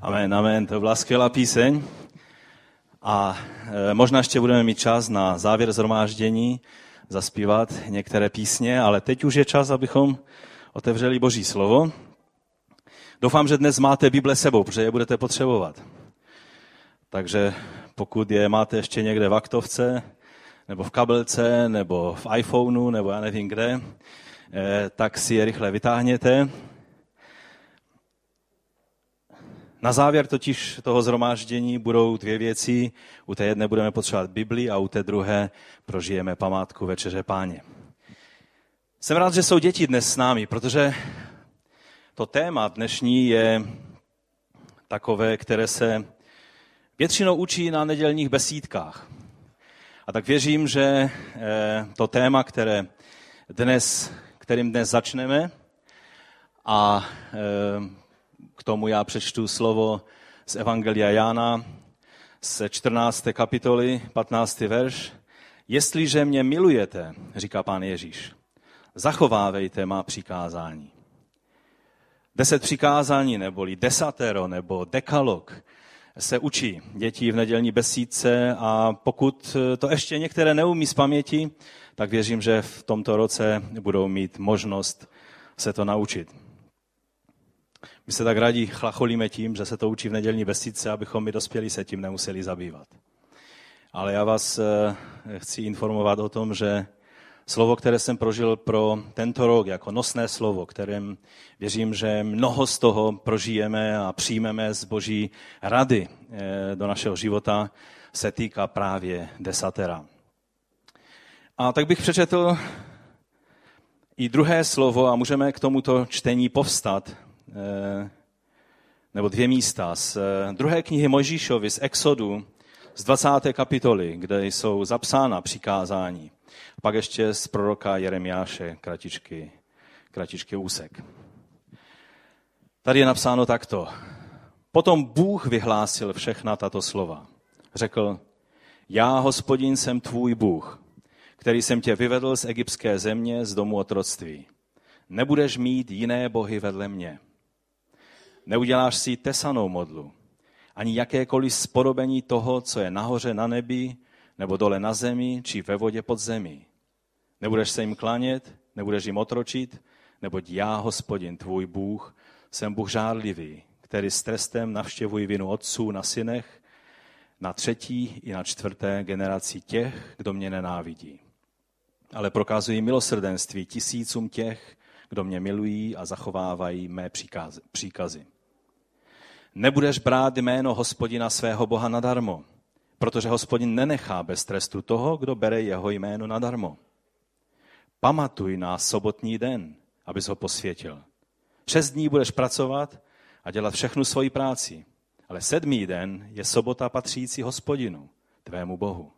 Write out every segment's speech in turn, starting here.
Amen, amen. To byla skvělá píseň. A e, možná ještě budeme mít čas na závěr zhromáždění zaspívat některé písně, ale teď už je čas, abychom otevřeli Boží slovo. Doufám, že dnes máte Bible sebou, protože je budete potřebovat. Takže pokud je máte ještě někde v aktovce, nebo v kabelce, nebo v iPhoneu, nebo já nevím kde, e, tak si je rychle vytáhněte Na závěr totiž toho zhromáždění budou dvě věci. U té jedné budeme potřebovat Bibli a u té druhé prožijeme památku Večeře Páně. Jsem rád, že jsou děti dnes s námi, protože to téma dnešní je takové, které se většinou učí na nedělních besídkách. A tak věřím, že eh, to téma, které dnes, kterým dnes začneme, a eh, k tomu já přečtu slovo z Evangelia Jána z 14. kapitoly, 15. verš. Jestliže mě milujete, říká pán Ježíš, zachovávejte má přikázání. Deset přikázání, neboli desatero, nebo dekalog, se učí děti v nedělní besídce a pokud to ještě některé neumí z paměti, tak věřím, že v tomto roce budou mít možnost se to naučit. My se tak rádi chlacholíme tím, že se to učí v nedělní vesnice, abychom my dospělí se tím nemuseli zabývat. Ale já vás eh, chci informovat o tom, že slovo, které jsem prožil pro tento rok jako nosné slovo, kterým věřím, že mnoho z toho prožijeme a přijmeme z boží rady eh, do našeho života, se týká právě desatera. A tak bych přečetl i druhé slovo a můžeme k tomuto čtení povstat nebo dvě místa z eh, druhé knihy Mojžíšovi z Exodu, z 20. kapitoly, kde jsou zapsána přikázání. A pak ještě z proroka Jeremiáše, kratičky, kratičky úsek. Tady je napsáno takto. Potom Bůh vyhlásil všechna tato slova. Řekl, já, hospodin, jsem tvůj Bůh, který jsem tě vyvedl z egyptské země, z domu otroctví. Nebudeš mít jiné bohy vedle mě. Neuděláš si tesanou modlu, ani jakékoliv spodobení toho, co je nahoře na nebi, nebo dole na zemi, či ve vodě pod zemí. Nebudeš se jim klanět, nebudeš jim otročit, neboť já, hospodin, tvůj Bůh, jsem Bůh žádlivý, který s trestem navštěvuji vinu otců na synech, na třetí i na čtvrté generaci těch, kdo mě nenávidí. Ale prokazují milosrdenství tisícům těch, kdo mě milují a zachovávají mé příkazy. Nebudeš brát jméno hospodina svého Boha nadarmo, protože hospodin nenechá bez trestu toho, kdo bere jeho jméno nadarmo. Pamatuj na sobotní den, abys ho posvětil. Šest dní budeš pracovat a dělat všechnu svoji práci, ale sedmý den je sobota patřící hospodinu, tvému Bohu.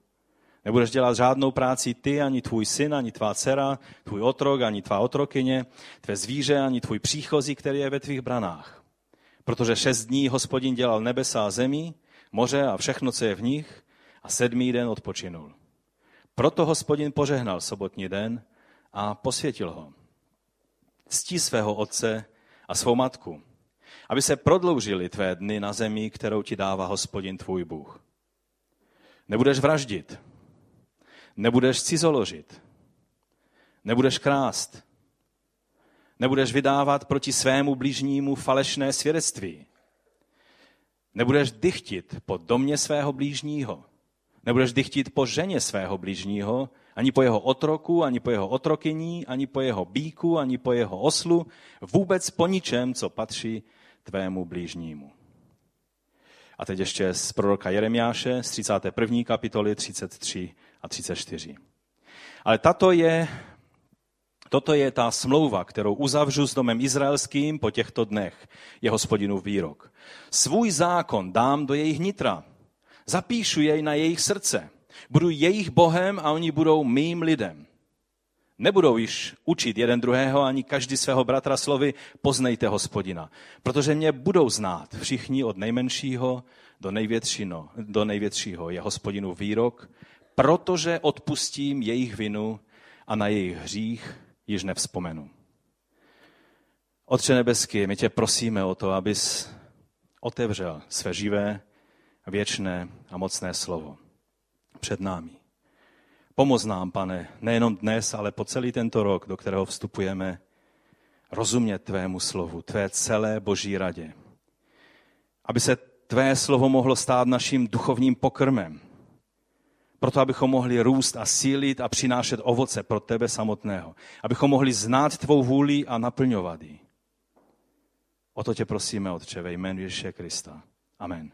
Nebudeš dělat žádnou práci ty, ani tvůj syn, ani tvá dcera, tvůj otrok, ani tvá otrokyně, tvé zvíře, ani tvůj příchozí, který je ve tvých branách Protože šest dní hospodin dělal nebesa a zemi, moře a všechno, co je v nich, a sedmý den odpočinul. Proto hospodin požehnal sobotní den a posvětil ho. Ctí svého otce a svou matku, aby se prodloužily tvé dny na zemi, kterou ti dává hospodin tvůj Bůh. Nebudeš vraždit, nebudeš cizoložit, nebudeš krást, Nebudeš vydávat proti svému blížnímu falešné svědectví. Nebudeš dychtit po domě svého blížního. Nebudeš dychtit po ženě svého blížního, ani po jeho otroku, ani po jeho otrokyní, ani po jeho bíku, ani po jeho oslu, vůbec po ničem, co patří tvému blížnímu. A teď ještě z proroka Jeremiáše z 31. kapitoly 33 a 34. Ale tato je Toto je ta smlouva, kterou uzavřu s domem izraelským po těchto dnech, je hospodinův výrok. Svůj zákon dám do jejich nitra, zapíšu jej na jejich srdce, budu jejich bohem a oni budou mým lidem. Nebudou již učit jeden druhého ani každý svého bratra slovy poznejte hospodina, protože mě budou znát všichni od nejmenšího do největšího, do největšího je hospodinu výrok, protože odpustím jejich vinu a na jejich hřích již nevzpomenu. Otče nebeský, my tě prosíme o to, abys otevřel své živé, věčné a mocné slovo před námi. Pomoz nám, pane, nejenom dnes, ale po celý tento rok, do kterého vstupujeme, rozumět tvému slovu, tvé celé boží radě. Aby se tvé slovo mohlo stát naším duchovním pokrmem, proto abychom mohli růst a sílit a přinášet ovoce pro tebe samotného. Abychom mohli znát tvou vůli a naplňovat ji. O to tě prosíme, Otče, ve jménu Ježíše Krista. Amen.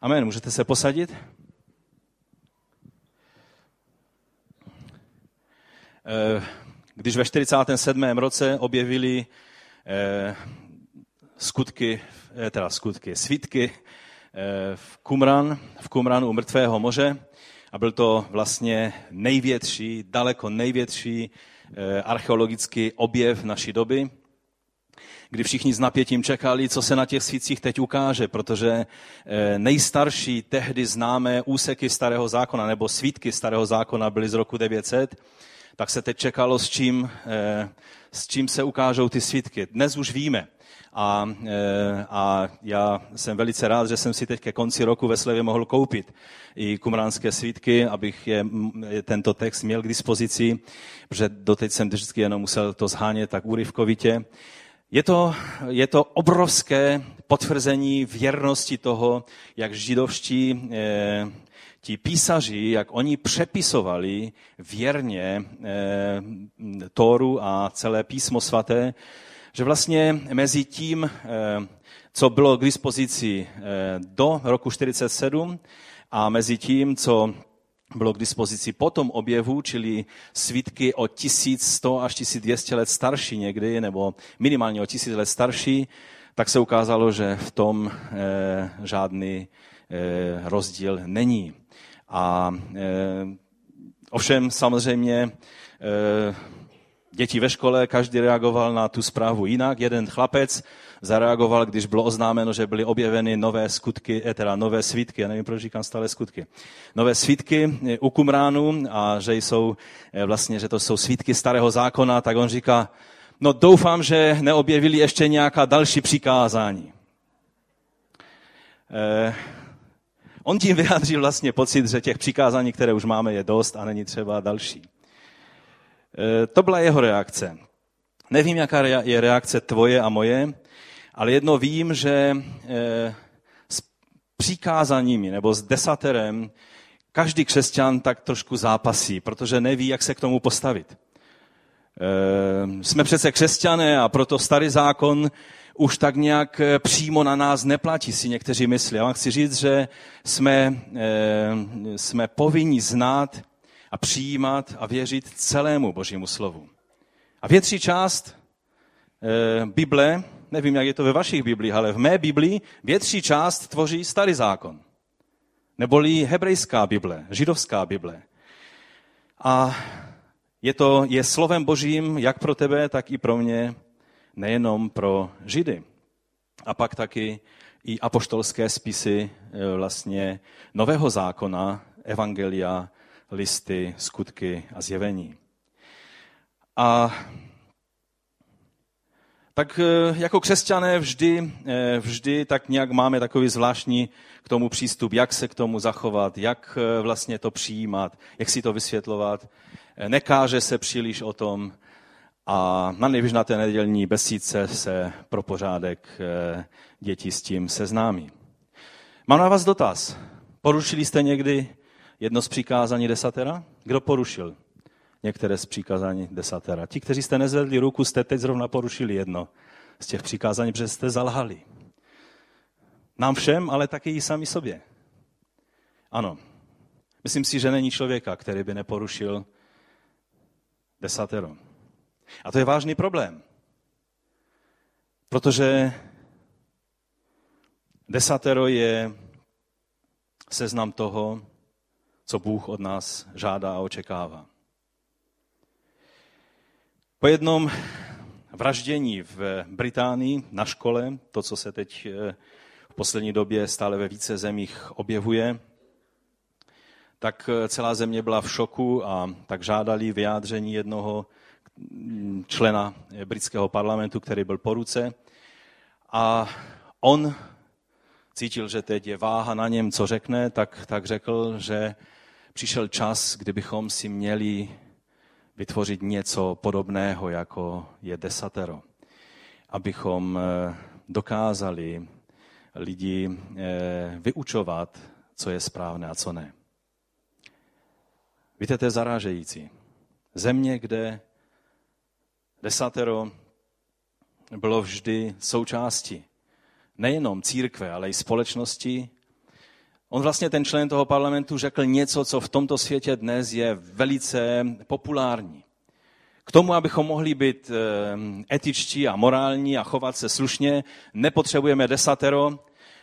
Amen. Můžete se posadit? Eh, když ve 47. roce objevili eh, skutky, eh, teda skutky, svítky v Kumran, v Kumranu u Mrtvého moře, a byl to vlastně největší, daleko největší archeologický objev naší doby, kdy všichni s napětím čekali, co se na těch svících teď ukáže, protože nejstarší tehdy známé úseky starého zákona nebo svítky starého zákona byly z roku 900 tak se teď čekalo, s čím, eh, s čím se ukážou ty svítky. Dnes už víme. A, eh, a já jsem velice rád, že jsem si teď ke konci roku ve Slevě mohl koupit i kumránské svítky, abych je, tento text měl k dispozici, protože doteď jsem vždycky jenom musel to zhánět tak úryvkovitě. Je to, je to obrovské potvrzení věrnosti toho, jak židovští eh, ti písaři, jak oni přepisovali věrně eh, Tóru a celé písmo svaté, že vlastně mezi tím, eh, co bylo k dispozici eh, do roku 47 a mezi tím, co bylo k dispozici po tom objevu, čili svítky o 1100 až 1200 let starší někdy, nebo minimálně o 1000 let starší, tak se ukázalo, že v tom eh, žádný rozdíl není. A ovšem samozřejmě děti ve škole, každý reagoval na tu zprávu jinak. Jeden chlapec zareagoval, když bylo oznámeno, že byly objeveny nové skutky, e, teda nové svítky, já nevím, proč říkám stále skutky, nové svítky u Kumránu a že jsou vlastně, že to jsou svítky starého zákona, tak on říká, no doufám, že neobjevili ještě nějaká další přikázání. E, On tím vyjádřil vlastně pocit, že těch přikázání, které už máme, je dost a není třeba další. E, to byla jeho reakce. Nevím, jaká je reakce tvoje a moje, ale jedno vím, že e, s přikázáními nebo s desaterem každý křesťan tak trošku zápasí, protože neví, jak se k tomu postavit. E, jsme přece křesťané a proto starý zákon už tak nějak eh, přímo na nás neplatí, si někteří myslí. Já vám chci říct, že jsme, eh, jsme povinni znát a přijímat a věřit celému Božímu slovu. A větší část eh, Bible, nevím, jak je to ve vašich Biblích, ale v mé Biblii větší část tvoří starý zákon. Neboli hebrejská Bible, židovská Bible. A je to je slovem Božím jak pro tebe, tak i pro mě nejenom pro Židy. A pak taky i apoštolské spisy e, vlastně Nového zákona, Evangelia, listy, skutky a zjevení. A tak e, jako křesťané vždy, e, vždy tak nějak máme takový zvláštní k tomu přístup, jak se k tomu zachovat, jak vlastně to přijímat, jak si to vysvětlovat. Nekáže se příliš o tom, a na nejvíc na té nedělní besídce se pro pořádek eh, děti s tím seznámí. Mám na vás dotaz. Porušili jste někdy jedno z přikázání desatera? Kdo porušil některé z přikázání desatera? Ti, kteří jste nezvedli ruku, jste teď zrovna porušili jedno z těch přikázání, protože jste zalhali. Nám všem, ale taky i sami sobě. Ano. Myslím si, že není člověka, který by neporušil desatero. A to je vážný problém. Protože desatero je seznam toho, co Bůh od nás žádá a očekává. Po jednom vraždění v Británii na škole, to, co se teď eh, v poslední době stále ve více zemích objevuje, tak eh, celá země byla v šoku a tak žádali vyjádření jednoho člena britského parlamentu, který byl po ruce. A on cítil, že teď je váha na něm, co řekne, tak, tak řekl, že přišel čas, kdybychom si měli vytvořit něco podobného, jako je desatero. Abychom eh, dokázali lidi eh, vyučovat, co je správné a co ne. Víte, to je zarážející. Země, kde desatero bylo vždy součástí nejenom církve, ale i společnosti. On vlastně, ten člen toho parlamentu, řekl něco, co v tomto světě dnes je velice populární. K tomu, abychom mohli být eh, etičtí a morální a chovat se slušně, nepotřebujeme desatero.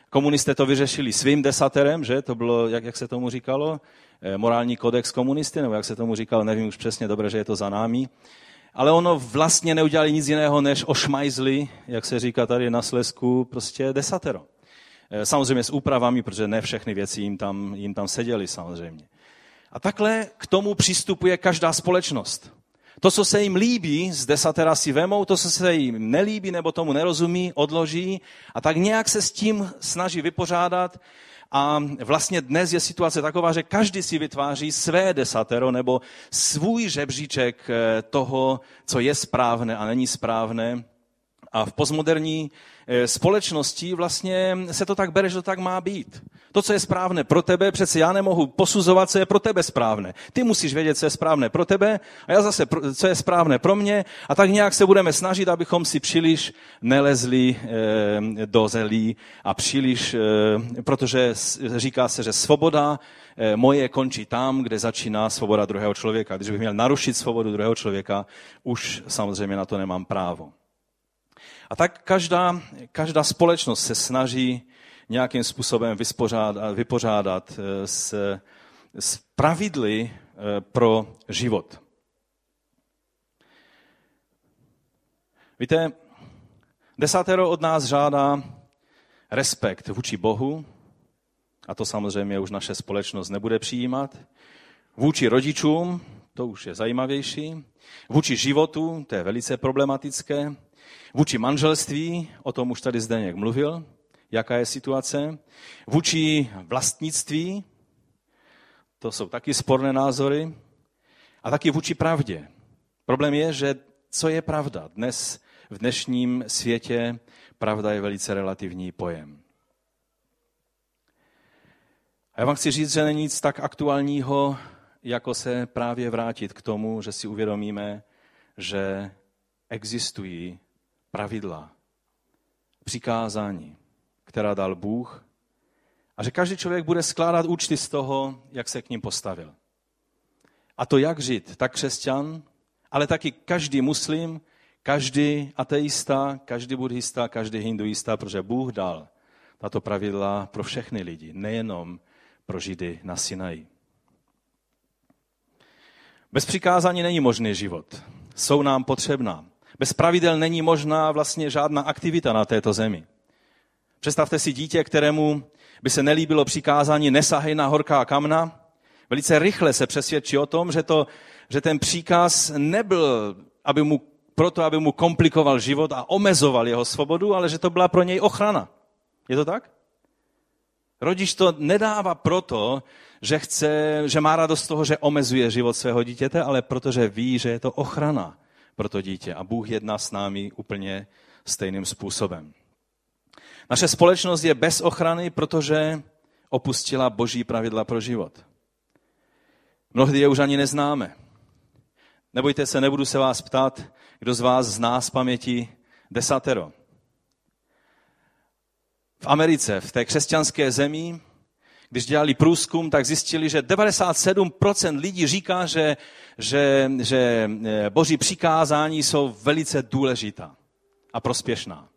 Komunisté to vyřešili svým desaterem, že? To bylo, jak, jak se tomu říkalo, eh, morální kodex komunisty, nebo jak se tomu říkalo, nevím už přesně, dobře, že je to za námi ale ono vlastně neudělali nic jiného, než ošmajzli, jak se říká tady na Slesku, prostě desatero. Eh, samozřejmě s úpravami, protože ne všechny věci jim tam, jim tam seděly samozřejmě. A takhle k tomu přistupuje každá společnost. To, co se jim líbí, z desatera si vemou, to, co se jim nelíbí nebo tomu nerozumí, odloží a tak nějak se s tím snaží vypořádat a vlastně dnes je situace taková, že každý si vytváří své desatero nebo svůj žebříček eh, toho, co je správné a není správné. A v postmoderní společnosti vlastně se to tak bere, že to tak má být. To, co je správné pro tebe, přece já nemohu posuzovat, co je pro tebe správné. Ty musíš vědět, co je správné pro tebe a já zase, co je správné pro mě. A tak nějak se budeme snažit, abychom si příliš nelezli eh, do zelí a příliš, eh, protože říká se, že svoboda moje končí tam, kde začíná svoboda druhého člověka. Když bych měl narušit svobodu druhého člověka, už samozřejmě na to nemám právo. A tak každá, každá společnost se snaží nějakým způsobem vypořádat eh, s, s pravidly eh, pro život. Víte, desátero od nás žádá respekt vůči Bohu, a to samozřejmě už naše společnost nebude přijímat, vůči rodičům, to už je zajímavější, vůči životu, to je velice problematické, Vůči manželství, o tom už tady Zdeněk mluvil, jaká je situace. Vůči vlastnictví, to jsou taky sporné názory. A taky vůči pravdě. Problém je, že co je pravda? Dnes v dnešním světě pravda je velice relativní pojem. A já vám chci říct, že není nic tak aktuálního, jako se právě vrátit k tomu, že si uvědomíme, že existují pravidla, přikázání, která dal Bůh a že každý člověk bude skládat účty z toho, jak se k ním postavil. A to jak žít, tak křesťan, ale taky každý muslim, každý ateista, každý buddhista, každý hinduista, protože Bůh dal tato pravidla pro všechny lidi, nejenom pro Židy na Sinaji. Bez přikázání není možný život. Jsou nám potřebná. Bez pravidel není možná vlastně žádná aktivita na této zemi. Představte si dítě, kterému by se nelíbilo přikázání nesahej na horká kamna. Velice rychle se přesvědčí o tom, že, to, že ten příkaz nebyl aby mu, proto, aby mu komplikoval život a omezoval jeho svobodu, ale že to byla pro něj ochrana. Je to tak? Rodič to nedává proto, že, chce, že má radost z toho, že omezuje život svého dítěte, ale protože ví, že je to ochrana pro to dítě. A Bůh jedná s námi úplně stejným způsobem. Naše společnost je bez ochrany, protože opustila boží pravidla pro život. Mnohdy je už ani neznáme. Nebojte se, nebudu se vás ptát, kdo z vás zná z paměti desatero. V Americe, v té křesťanské zemi, když dělali průzkum, tak zjistili, že 97% lidí říká, že, že, že eh, boží přikázání jsou velice důležitá a prospěšná.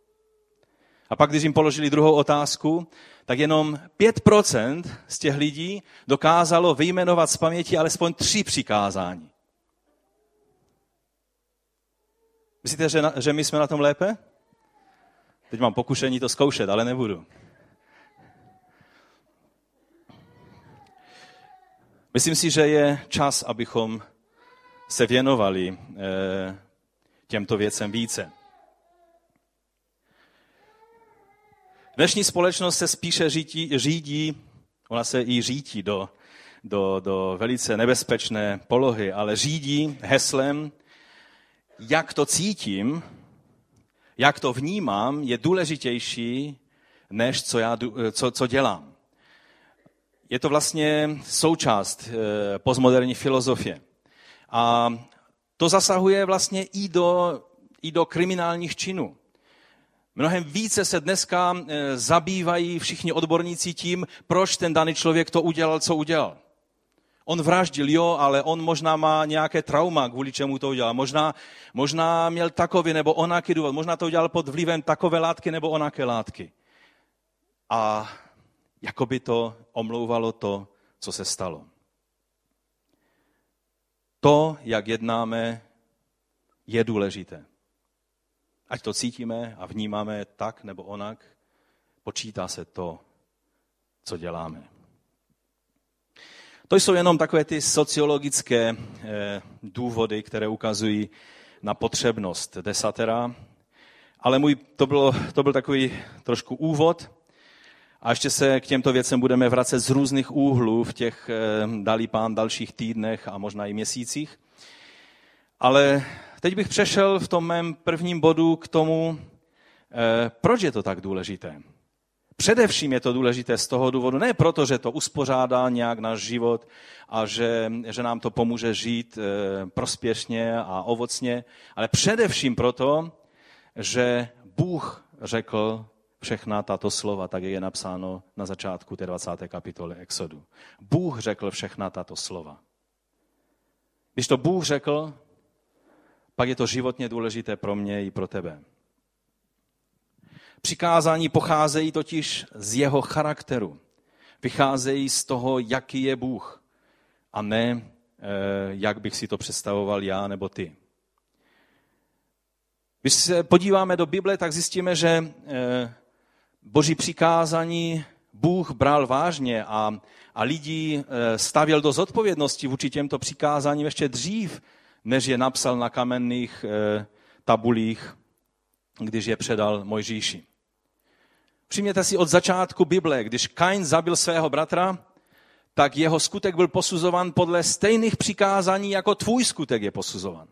A pak, když jim položili druhou otázku, tak jenom 5% z těch lidí dokázalo vyjmenovat z paměti alespoň tři přikázání. Myslíte, že, na, že my jsme na tom lépe? Teď mám pokušení to zkoušet, ale nebudu. Myslím si, že je čas, abychom se věnovali eh, těmto věcem více. Dnešní společnost se spíše řídí, řídí ona se i řídí do, do, do velice nebezpečné polohy, ale řídí heslem, jak to cítím, jak to vnímám, je důležitější, než co, já, co, co dělám. Je to vlastně součást eh, postmoderní filozofie. A to zasahuje vlastně i do, i do kriminálních činů. Mnohem více se dneska eh, zabývají všichni odborníci tím, proč ten daný člověk to udělal, co udělal. On vraždil, jo, ale on možná má nějaké trauma, kvůli čemu to udělal. Možná, možná měl takový nebo onaký důvod. Možná to udělal pod vlivem takové látky nebo onaké látky. A jako by to omlouvalo to, co se stalo. To, jak jednáme, je důležité. Ať to cítíme a vnímáme tak nebo onak, počítá se to, co děláme. To jsou jenom takové ty sociologické eh, důvody, které ukazují na potřebnost desatera. Ale můj, to, bylo, to byl takový trošku úvod. A ještě se k těmto věcem budeme vracet z různých úhlů v těch eh, dalí pán dalších týdnech a možná i měsících. Ale teď bych přešel v tom mém prvním bodu k tomu, eh, proč je to tak důležité. Především je to důležité z toho důvodu, ne proto, že to uspořádá nějak náš život a že, že nám to pomůže žít eh, prospěšně a ovocně, ale především proto, že Bůh řekl všechna tato slova, tak je napsáno na začátku té 20. kapitoly Exodu. Bůh řekl všechna tato slova. Když to Bůh řekl, pak je to životně důležité pro mě i pro tebe. Přikázání pocházejí totiž z jeho charakteru. Vycházejí z toho, jaký je Bůh a ne, eh, jak bych si to představoval já nebo ty. Když se podíváme do Bible, tak zjistíme, že eh, boží přikázání Bůh bral vážně a, a lidi eh, stavěl do zodpovědnosti vůči těmto přikázáním ještě dřív, než je napsal na kamenných tabulích, když je předal Mojžíši. Přijměte si od začátku Bible, když Kain zabil svého bratra, tak jeho skutek byl posuzovan podle stejných přikázání, jako tvůj skutek je posuzovan.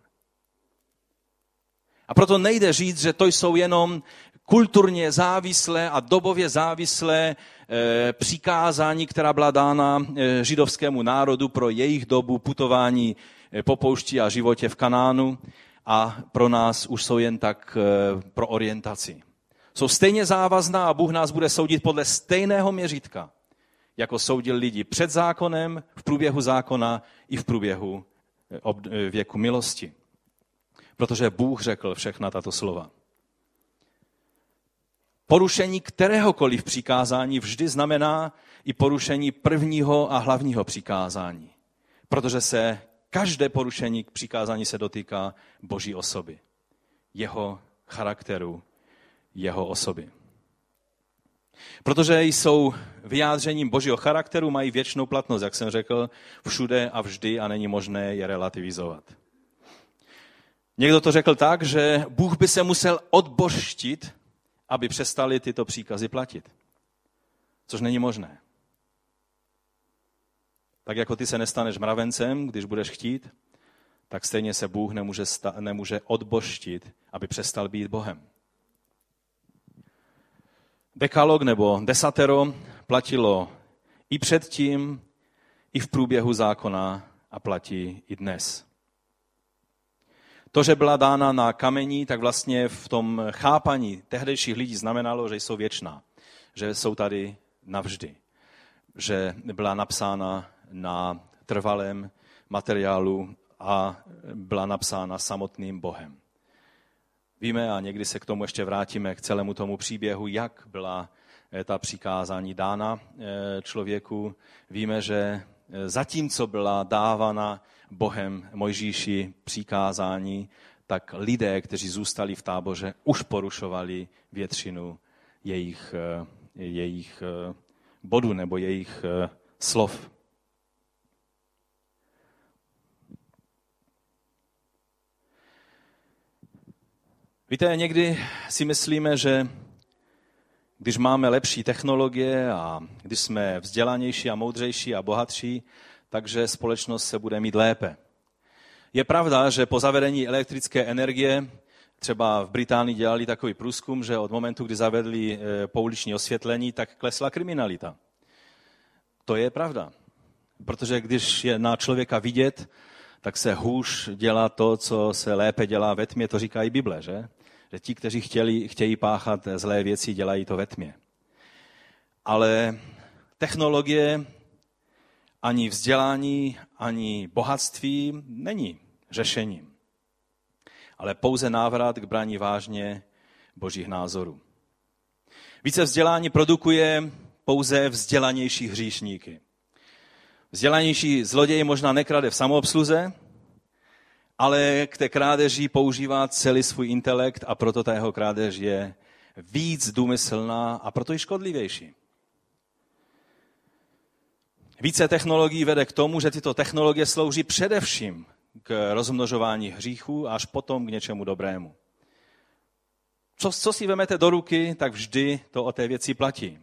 A proto nejde říct, že to jsou jenom kulturně závislé a dobově závislé e, přikázání, která byla dána e, židovskému národu pro jejich dobu putování e, po poušti a životě v Kanánu a pro nás už jsou jen tak pro orientaci jsou stejně závazná a Bůh nás bude soudit podle stejného měřítka, jako soudil lidi před zákonem, v průběhu zákona i v průběhu eh, eh, věku milosti. Protože Bůh řekl všechna tato slova. Porušení kteréhokoliv přikázání vždy znamená i porušení prvního a hlavního přikázání. Protože se každé porušení k přikázání se dotýká Boží osoby, jeho charakteru, jeho osoby. Protože jsou vyjádřením božího charakteru, mají věčnou platnost, jak jsem řekl, všude a vždy a není možné je relativizovat. Někdo to řekl tak, že Bůh by se musel odbožtit, aby přestali tyto příkazy platit. Což není možné. Tak jako ty se nestaneš mravencem, když budeš chtít, tak stejně se Bůh nemůže, sta- nemůže odbožtit, aby přestal být Bohem. Dekalog nebo desatero platilo i předtím, i v průběhu zákona a platí i dnes. To, že byla dána na kamení, tak vlastně v tom chápaní tehdejších lidí znamenalo, že jsou věčná, že jsou tady navždy, že byla napsána na trvalém materiálu a byla napsána samotným Bohem. Víme, a někdy se k tomu ještě vrátíme, k celému tomu příběhu, jak byla eh, ta přikázání dána eh, člověku. Víme, že eh, zatímco byla dávána Bohem Mojžíši přikázání, tak lidé, kteří zůstali v táboře, už porušovali většinu jejich, jejich bodů nebo jejich slov. Víte, někdy si myslíme, že když máme lepší technologie a když jsme vzdělanější a moudřejší a bohatší, takže společnost se bude mít lépe. Je pravda, že po zavedení elektrické energie, třeba v Británii dělali takový průzkum, že od momentu, kdy zavedli eh, pouliční osvětlení, tak klesla kriminalita. To je pravda. Protože když je na člověka vidět, tak se hůř dělá to, co se lépe dělá ve tmě, to říká i Bible, že? Že ti, kteří chtěli, chtějí páchat zlé věci, dělají to ve tmě. Ale technologie, ani vzdělání, ani bohatství není řešením. Ale pouze návrat k braní vážně božích názorů. Více vzdělání produkuje pouze vzdělanější hříšníky. Vzdělanější zloděj možná nekrade v samoobsluze, ale k té krádeži používá celý svůj intelekt a proto ta jeho krádež je víc důmyslná a proto i škodlivější. Více technologií vede k tomu, že tyto technologie slouží především k rozmnožování hříchů a až potom k něčemu dobrému. Co, co si vemete do ruky, tak vždy to o té věci platí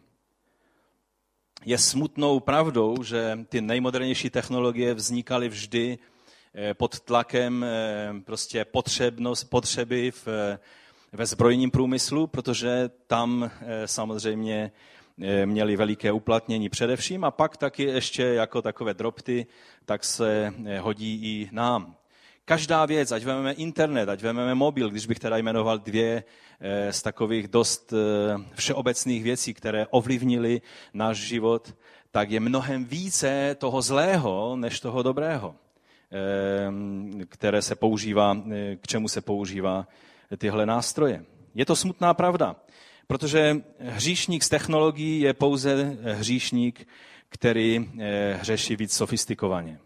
je smutnou pravdou, že ty nejmodernější technologie vznikaly vždy eh, pod tlakem eh, prostě potřebnost, potřeby v, eh, ve zbrojním průmyslu, protože tam samozřejmě měli veliké uplatnění především a pak taky ještě jako takové dropty, tak se hodí i nám. Každá věc, ať vezmeme internet, ať vezmeme mobil, když bych teda jmenoval dvě eh, z takových dost všeobecných věcí, které ovlivnily náš život, tak je mnohem více toho zlého, než toho dobrého, které se používá, k čemu se používá tyhle nástroje. Je to smutná pravda, protože hříšník z technologií je pouze hříšník, který hřeší víc sofistikovaně.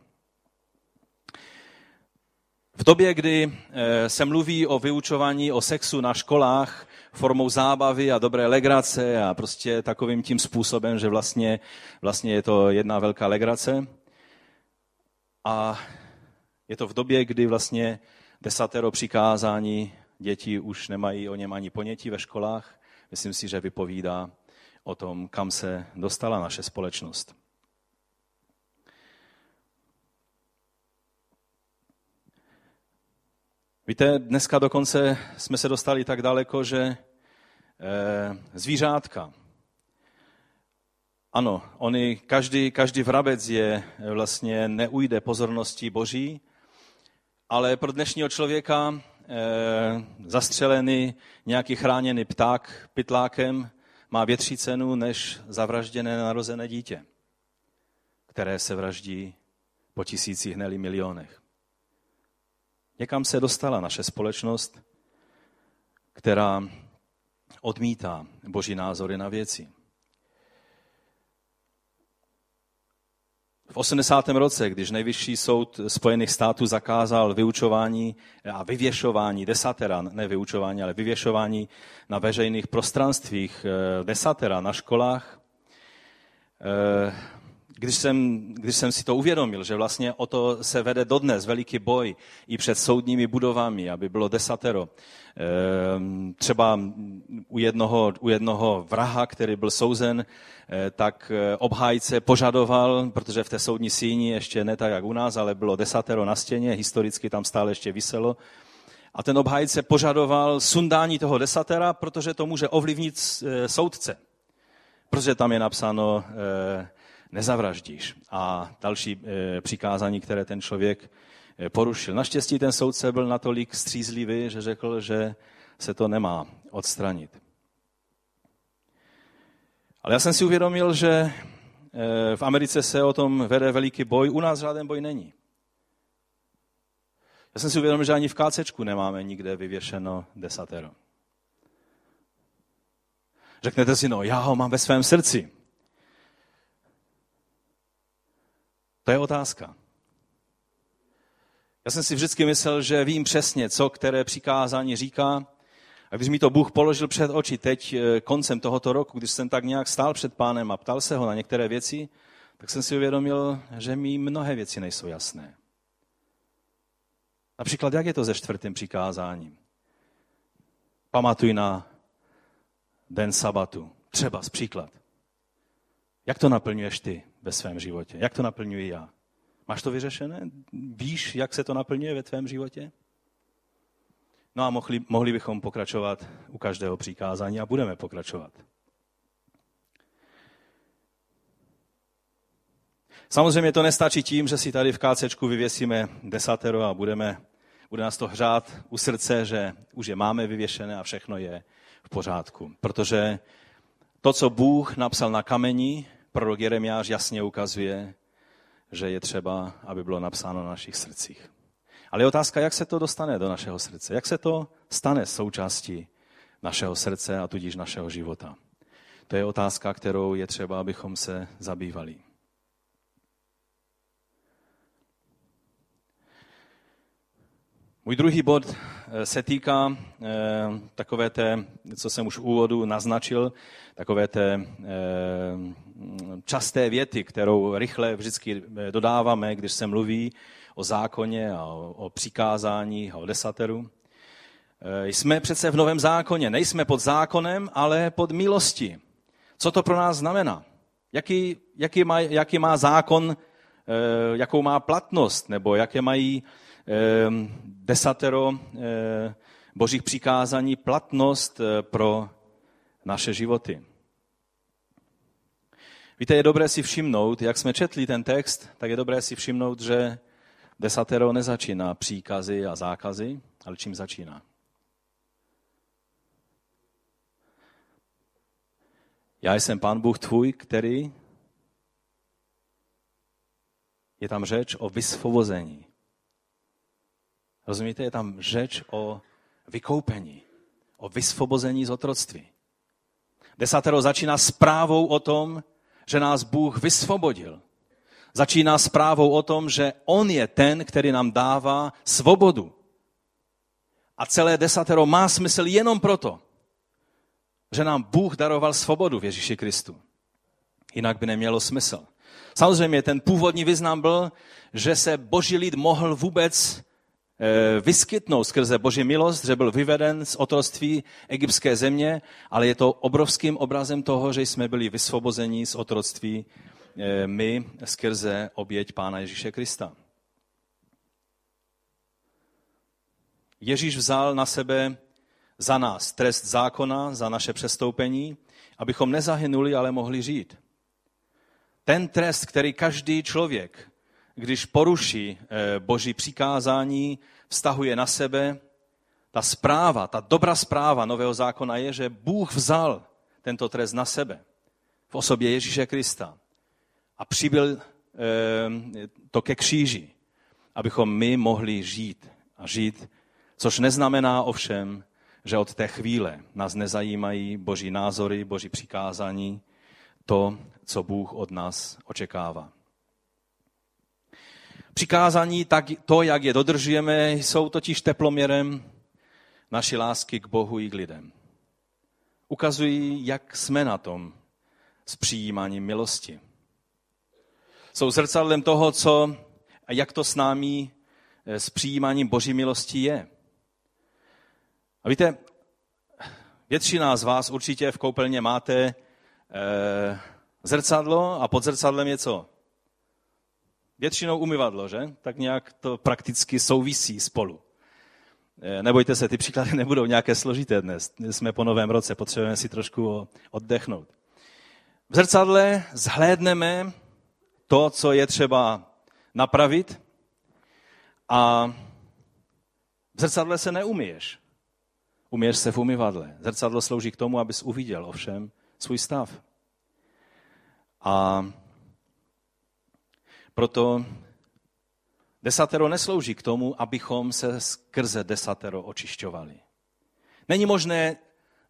V době, kdy eh, se mluví o vyučování o sexu na školách formou zábavy a dobré legrace a prostě takovým tím způsobem, že vlastně, vlastně je to jedna velká legrace. A je to v době, kdy vlastně desatero přikázání děti už nemají o něm ani ponětí ve školách. Myslím si, že vypovídá o tom, kam se dostala naše společnost. Víte, dneska dokonce jsme se dostali tak daleko, že eh, zvířátka, ano, oni, každý, každý vrabec je eh, vlastně neujde pozorností boží, ale pro dnešního člověka zastřelený nějaký chráněný pták pytlákem má větší cenu než zavražděné narozené dítě, které se vraždí po tisících, neli milionech. Někam se dostala naše společnost, která odmítá boží názory na věci. V 80. roce, když nejvyšší soud Spojených států zakázal vyučování a vyvěšování desatera, ne vyučování, ale vyvěšování na veřejných prostranstvích eh, desatera na školách, eh, když jsem, když jsem si to uvědomil, že vlastně o to se vede dodnes veliký boj i před soudními budovami, aby bylo desatero. Ehm, třeba u jednoho, u jednoho vraha, který byl souzen, eh, tak eh, obhájce požadoval, protože v té soudní síni ještě ne tak jak u nás, ale bylo desatero na stěně, historicky tam stále ještě vyselo. A ten obhájce požadoval sundání toho desatera, protože to může ovlivnit eh, soudce. Protože tam je napsáno, nezavraždíš. A další e, přikázání, které ten člověk e, porušil. Naštěstí ten soudce byl natolik střízlivý, že řekl, že se to nemá odstranit. Ale já jsem si uvědomil, že e, v Americe se o tom vede veliký boj, u nás žádný boj není. Já jsem si uvědomil, že ani v KCčku nemáme nikde vyvěšeno desatero. Řeknete si, no já ho mám ve svém srdci. To je otázka. Já jsem si vždycky myslel, že vím přesně, co které přikázání říká. A když mi to Bůh položil před oči teď eh, koncem tohoto roku, když jsem tak nějak stál před pánem a ptal se ho na některé věci, tak jsem si uvědomil, že mi mnohé věci nejsou jasné. Například, jak je to se čtvrtým přikázáním? Pamatuj na den sabatu. Třeba z příklad. Jak to naplňuješ ty ve svém životě? Jak to naplňuji já? Máš to vyřešené? Víš, jak se to naplňuje ve tvém životě? No a mohli, mohli bychom pokračovat u každého přikázání a budeme pokračovat. Samozřejmě to nestačí tím, že si tady v kácečku vyvěsíme desatero a budeme, bude nás to hřát u srdce, že už je máme vyvěšené a všechno je v pořádku. Protože to, co Bůh napsal na kameni, prorok Jeremiáš jasně ukazuje, že je třeba, aby bylo napsáno na našich srdcích. Ale je otázka, jak se to dostane do našeho srdce. Jak se to stane součástí našeho srdce a tudíž našeho života. To je otázka, kterou je třeba, abychom se zabývali. Můj druhý bod eh, se týká eh, takové té, co jsem už v úvodu naznačil, takové té eh, časté věty, kterou rychle vždycky dodáváme, když se mluví o zákoně a o, přikázání a o desateru. Jsme přece v Novém zákoně, nejsme pod zákonem, ale pod milostí. Co to pro nás znamená? Jaký, jaký, má, jaký má zákon, jakou má platnost, nebo jaké mají desatero eh, božích přikázání platnost eh, pro naše životy. Víte, je dobré si všimnout, jak jsme četli ten text, tak je dobré si všimnout, že desatero nezačíná příkazy a zákazy, ale čím začíná? Já jsem pán Bůh tvůj, který je tam řeč o vysvobození. Rozumíte, je tam řeč o vykoupení, o vysvobození z otroctví. Desatero začíná zprávou o tom, že nás Bůh vysvobodil. Začíná zprávou o tom, že On je ten, který nám dává svobodu. A celé desatero má smysl jenom proto, že nám Bůh daroval svobodu v Ježíši Kristu. Jinak by nemělo smysl. Samozřejmě ten původní význam byl, že se boží lid mohl vůbec Eh, vyskytnout skrze Boží milost, že byl vyveden z otroctví egyptské země, ale je to obrovským obrazem toho, že jsme byli vysvobozeni z otroctví eh, my skrze oběť Pána Ježíše Krista. Ježíš vzal na sebe za nás trest zákona, za naše přestoupení, abychom nezahynuli, ale mohli žít. Ten trest, který každý člověk když poruší eh, boží přikázání, vztahuje na sebe. Ta zpráva, ta dobrá zpráva nového zákona je, že Bůh vzal tento trest na sebe v osobě Ježíše Krista a přibyl eh, to ke kříži, abychom my mohli žít a žít, což neznamená ovšem, že od té chvíle nás nezajímají boží názory, boží přikázání, to, co Bůh od nás očekává. Přikázání, tak to, jak je dodržujeme, jsou totiž teploměrem naší lásky k Bohu i k lidem. Ukazují, jak jsme na tom s přijímáním milosti. Jsou zrcadlem toho, co jak to s námi eh, s přijímáním Boží milosti je. A víte, většina z vás určitě v koupelně máte e, zrcadlo a pod zrcadlem je co? Většinou umyvadlo, že? Tak nějak to prakticky souvisí spolu. Eh, nebojte se, ty příklady nebudou nějaké složité dnes. Jsme po novém roce, potřebujeme si trošku oddechnout. V zrcadle zhlédneme to, co je třeba napravit a v zrcadle se neumíješ. Umíješ se v umyvadle. Zrcadlo slouží k tomu, abys uviděl ovšem svůj stav. A proto desatero neslouží k tomu, abychom se skrze desatero očišťovali. Není možné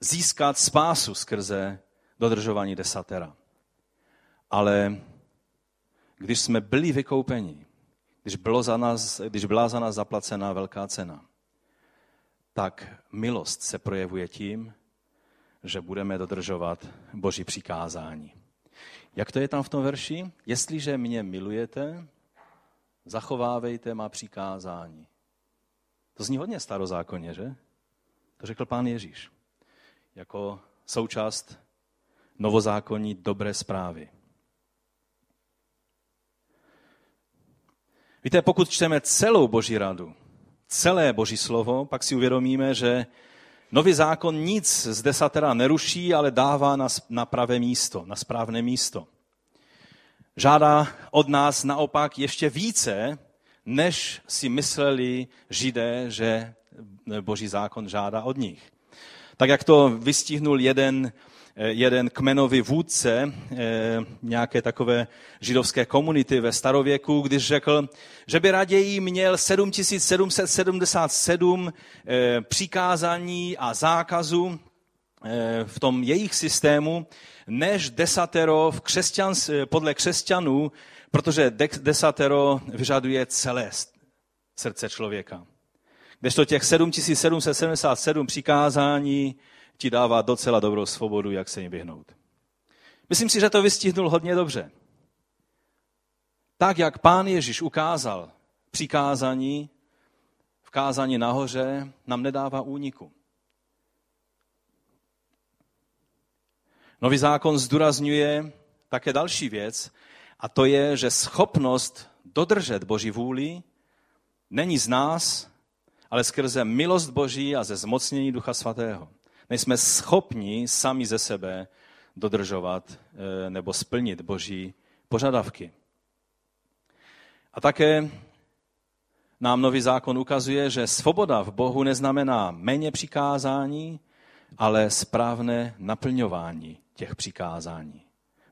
získat spásu skrze dodržování desatera. Ale když jsme byli vykoupeni, když, bylo za nás, když byla za nás zaplacená velká cena, tak milost se projevuje tím, že budeme dodržovat Boží přikázání. Jak to je tam v tom verši? Jestliže mě milujete, zachovávejte má přikázání. To zní hodně starozákonně, že? To řekl pán Ježíš. Jako součást novozákonní dobré zprávy. Víte, pokud čteme celou Boží radu, celé Boží slovo, pak si uvědomíme, že nový zákon nic z desatera neruší, ale dává na, na pravé místo, na správné místo. Žádá od nás naopak ještě více, než si mysleli židé, že Boží zákon žádá od nich. Tak jak to vystihnul jeden jeden kmenový vůdce eh, nějaké takové židovské komunity ve starověku, když řekl, že by raději měl 7777 eh, přikázání a zákazů v tom jejich systému, než desatero v křesťan, podle křesťanů, protože desatero vyžaduje celé srdce člověka. Kdežto těch 7777 přikázání ti dává docela dobrou svobodu, jak se jim vyhnout. Myslím si, že to vystihnul hodně dobře. Tak, jak pán Ježíš ukázal přikázání, v kázání nahoře, nám nedává úniku. Nový zákon zdůrazňuje také další věc, a to je, že schopnost dodržet Boží vůli není z nás, ale skrze milost Boží a ze zmocnění Ducha Svatého nejsme schopni sami ze sebe dodržovat eh, nebo splnit boží požadavky. A také nám nový zákon ukazuje, že svoboda v Bohu neznamená méně přikázání, ale správné naplňování těch přikázání.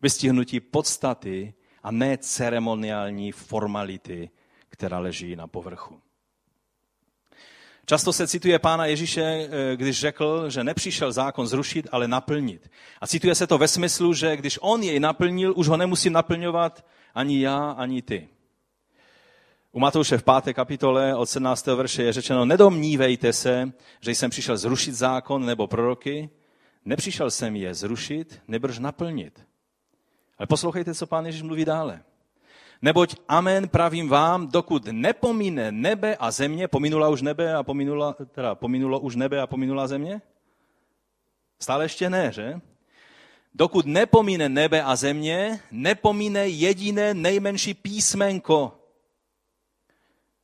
Vystihnutí podstaty a ne ceremoniální formality, která leží na povrchu. Často se cituje pána Ježíše, eh, když řekl, že nepřišel zákon zrušit, ale naplnit. A cituje se to ve smyslu, že když on jej naplnil, už ho nemusím naplňovat ani já, ani ty. U Matouše v páté kapitole od 17. verše je řečeno, nedomnívejte se, že jsem přišel zrušit zákon nebo proroky. Nepřišel jsem je zrušit, nebrž naplnit. Ale poslouchejte, co pán Ježíš mluví dále. Neboť amen pravím vám, dokud nepomíne nebe a země, pominula už nebe a pominula, teda pominulo už nebe a pominula země? Stále ještě ne, že? Dokud nepomíne nebe a země, nepomíne jediné nejmenší písmenko.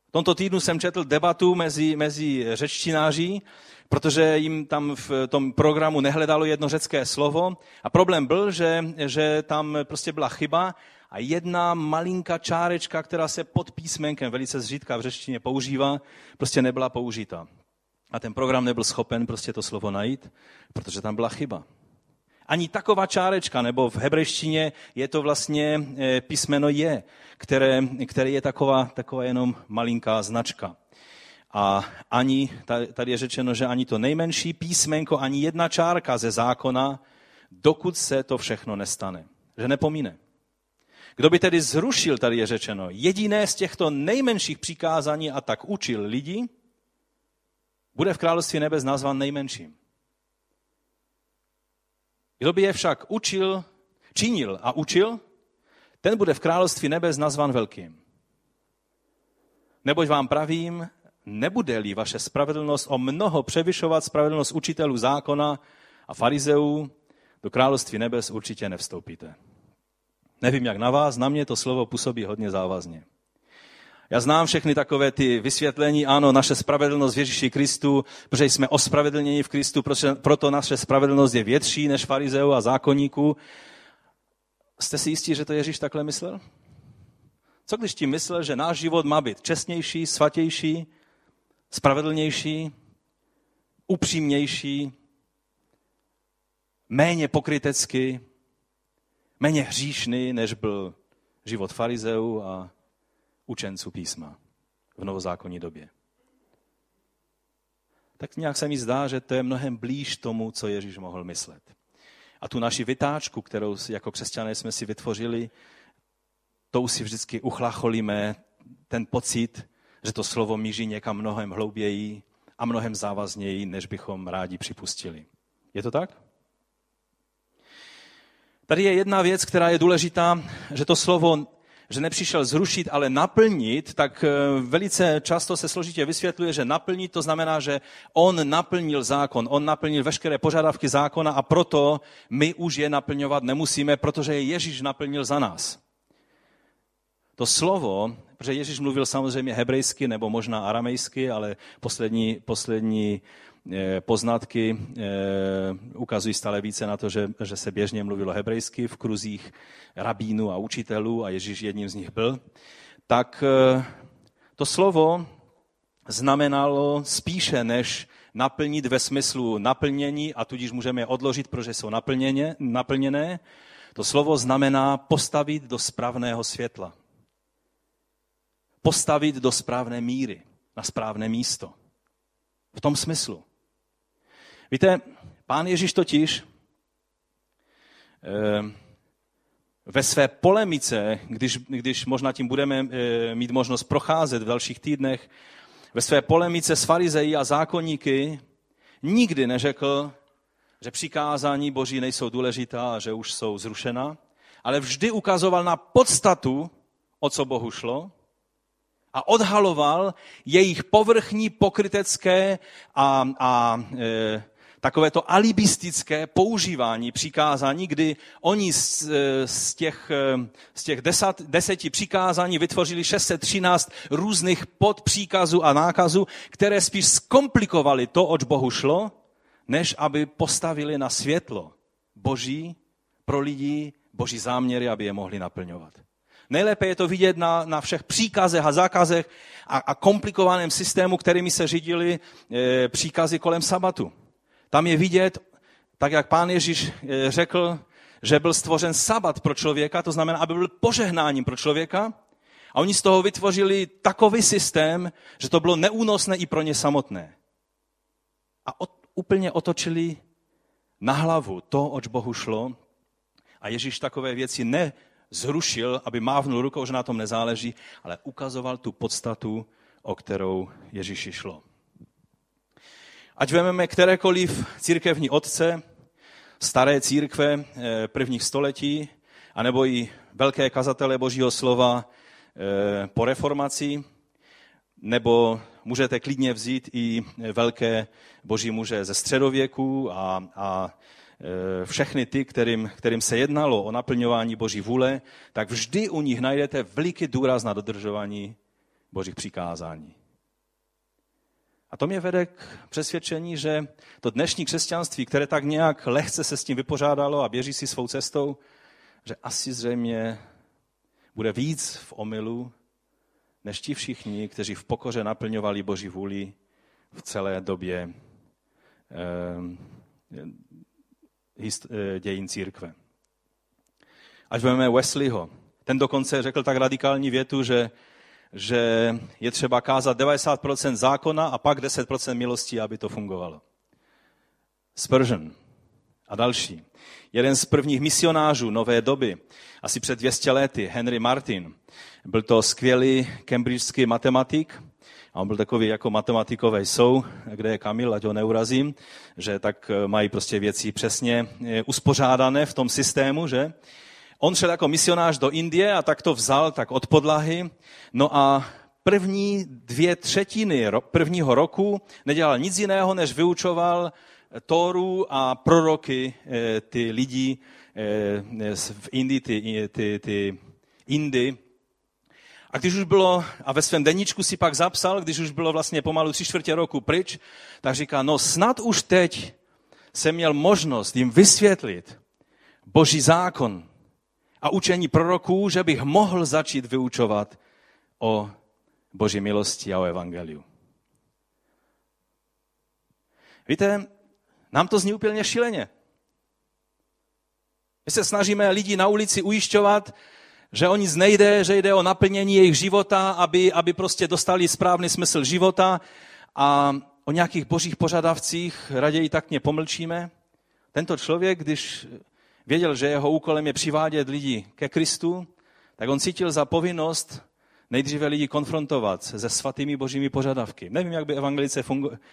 V tomto týdnu jsem četl debatu mezi, mezi řečtináři, protože jim tam v tom programu nehledalo jedno řecké slovo. A problém byl, že, že tam prostě byla chyba a jedna malinká čárečka, která se pod písmenkem velice zřídka v řečtině používá, prostě nebyla použita. A ten program nebyl schopen prostě to slovo najít, protože tam byla chyba. Ani taková čárečka, nebo v hebrejštině je to vlastně eh, písmeno je, které, které je taková, taková jenom malinká značka. A ani, tady je řečeno, že ani to nejmenší písmenko, ani jedna čárka ze zákona, dokud se to všechno nestane. Že nepomíne. Kdo by tedy zrušil, tady je řečeno, jediné z těchto nejmenších přikázání a tak učil lidi, bude v království nebes nazvan nejmenším. Kdo by je však učil, činil a učil, ten bude v království nebes nazvan velkým. Neboť vám pravím, nebude-li vaše spravedlnost o mnoho převyšovat spravedlnost učitelů zákona a farizeů, do království nebes určitě nevstoupíte. Nevím, jak na vás, na mě to slovo působí hodně závazně. Já znám všechny takové ty vysvětlení, ano, naše spravedlnost v Ježíši Kristu, protože jsme ospravedlněni v Kristu, proto naše spravedlnost je větší než farizeu a zákonníků. Jste si jistí, že to Ježíš takhle myslel? Co když ti myslel, že náš život má být čestnější, svatější, spravedlnější, upřímnější, méně pokrytecky, méně hříšný, než byl život farizeů a učenců písma v novozákonní době. Tak nějak se mi zdá, že to je mnohem blíž tomu, co Ježíš mohl myslet. A tu naši vytáčku, kterou jako křesťané jsme si vytvořili, tou si vždycky uchlacholíme ten pocit, že to slovo míří někam mnohem hlouběji a mnohem závazněji, než bychom rádi připustili. Je to tak? Tady je jedna věc, která je důležitá, že to slovo, že nepřišel zrušit, ale naplnit, tak eh, velice často se složitě vysvětluje, že naplnit to znamená, že on naplnil zákon, on naplnil veškeré požadavky zákona a proto my už je naplňovat nemusíme, protože je Ježíš naplnil za nás. To slovo, protože Ježíš mluvil samozřejmě hebrejsky nebo možná aramejsky, ale poslední, poslední poznatky eh, ukazují stále více na to, že, že se běžně mluvilo hebrejsky v kruzích rabínů a učitelů a Ježíš jedním z nich byl, tak eh, to slovo znamenalo spíše než naplnit ve smyslu naplnění a tudíž můžeme je odložit, protože jsou naplněně, naplněné. To slovo znamená postavit do správného světla. Postavit do správné míry, na správné místo. V tom smyslu. Víte, pán Ježíš totiž eh, ve své polemice, když, když možná tím budeme eh, mít možnost procházet v dalších týdnech, ve své polemice s farizeji a zákonníky nikdy neřekl, že přikázání boží nejsou důležitá a že už jsou zrušena, ale vždy ukazoval na podstatu, o co Bohu šlo, a odhaloval jejich povrchní, pokrytecké a, a e, takové to alibistické používání přikázání, kdy oni z, z těch, z těch desat, deseti přikázání vytvořili 613 různých podpříkazů a nákazů, které spíš zkomplikovaly to, oč Bohu šlo, než aby postavili na světlo Boží pro lidi, Boží záměry, aby je mohli naplňovat. Nejlépe je to vidět na, na všech příkazech a zákazech a, a komplikovaném systému, kterými se řídili e, příkazy kolem sabatu. Tam je vidět, tak jak pán Ježíš eh, řekl, že byl stvořen sabat pro člověka, to znamená, aby byl požehnáním pro člověka. A oni z toho vytvořili takový systém, že to bylo neúnosné i pro ně samotné. A od, úplně otočili na hlavu to, oč Bohu šlo. A Ježíš takové věci nezrušil, aby mávnul rukou, že na tom nezáleží, ale ukazoval tu podstatu, o kterou Ježíši šlo. Ať vezmeme kterékoliv církevní otce, staré církve eh, prvních století, anebo i velké kazatele Božího slova eh, po reformaci, nebo můžete klidně vzít i velké boží muže ze středověku a, a eh, všechny ty, kterým, kterým se jednalo o naplňování boží vůle, tak vždy u nich najdete veliký důraz na dodržování božích přikázání. A to mě vede k přesvědčení, že to dnešní křesťanství, které tak nějak lehce se s tím vypořádalo a běží si svou cestou, že asi zřejmě bude víc v omylu, než ti všichni, kteří v pokoře naplňovali Boží vůli v celé době eh, eh, dějin církve. Až vezmeme Wesleyho, ten dokonce řekl tak radikální větu, že že je třeba kázat 90% zákona a pak 10% milosti, aby to fungovalo. Spurgeon a další. Jeden z prvních misionářů nové doby, asi před 200 lety, Henry Martin, byl to skvělý cambridgeský matematik, a on byl takový, jako matematikové jsou, kde je Kamil, ať ho neurazím, že tak mají prostě věci přesně eh, uspořádané v tom systému, že? On šel jako misionář do Indie a tak to vzal tak od podlahy. No a první dvě třetiny prvního roku nedělal nic jiného, než vyučoval Tóru a proroky eh, ty lidi eh, v Indii, ty, ty, ty Indy. A když už bylo, a ve svém deníčku si pak zapsal, když už bylo vlastně pomalu tři čtvrtě roku pryč, tak říká, no snad už teď jsem měl možnost jim vysvětlit boží zákon, a učení proroků, že bych mohl začít vyučovat o boží milosti a o evangeliu. Víte, nám to zní úplně šíleně. My se snažíme lidi na ulici ujišťovat, že o nic nejde, že jde o naplnění jejich života, aby, aby prostě dostali správný smysl života a o nějakých božích požadavcích raději tak mě pomlčíme. Tento člověk, když věděl, že jeho úkolem je přivádět lidi ke Kristu, tak on cítil za povinnost nejdříve lidi konfrontovat se svatými božími požadavky. Nevím, jak by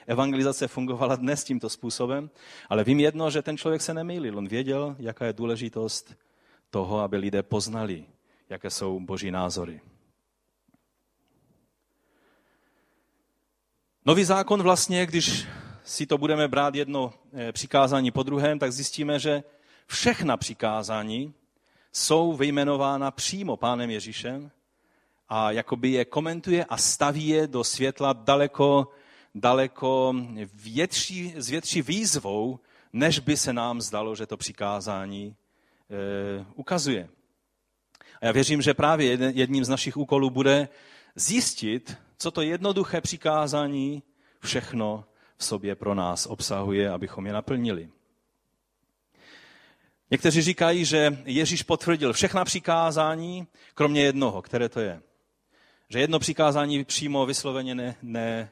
evangelizace fungovala dnes tímto způsobem, ale vím jedno, že ten člověk se nemýlil. On věděl, jaká je důležitost toho, aby lidé poznali jaké jsou boží názory. Nový zákon vlastně, když si to budeme brát jedno eh, přikázání po druhém, tak zjistíme, že všechna přikázání jsou vyjmenována přímo pánem Ježíšem a jakoby je komentuje a staví je do světla daleko, daleko větší, s větší výzvou, než by se nám zdalo, že to přikázání e, ukazuje. A já věřím, že právě jedním z našich úkolů bude zjistit, co to jednoduché přikázání všechno v sobě pro nás obsahuje, abychom je naplnili. Někteří říkají, že Ježíš potvrdil všechna přikázání, kromě jednoho, které to je. Že jedno přikázání přímo vysloveně ne, ne,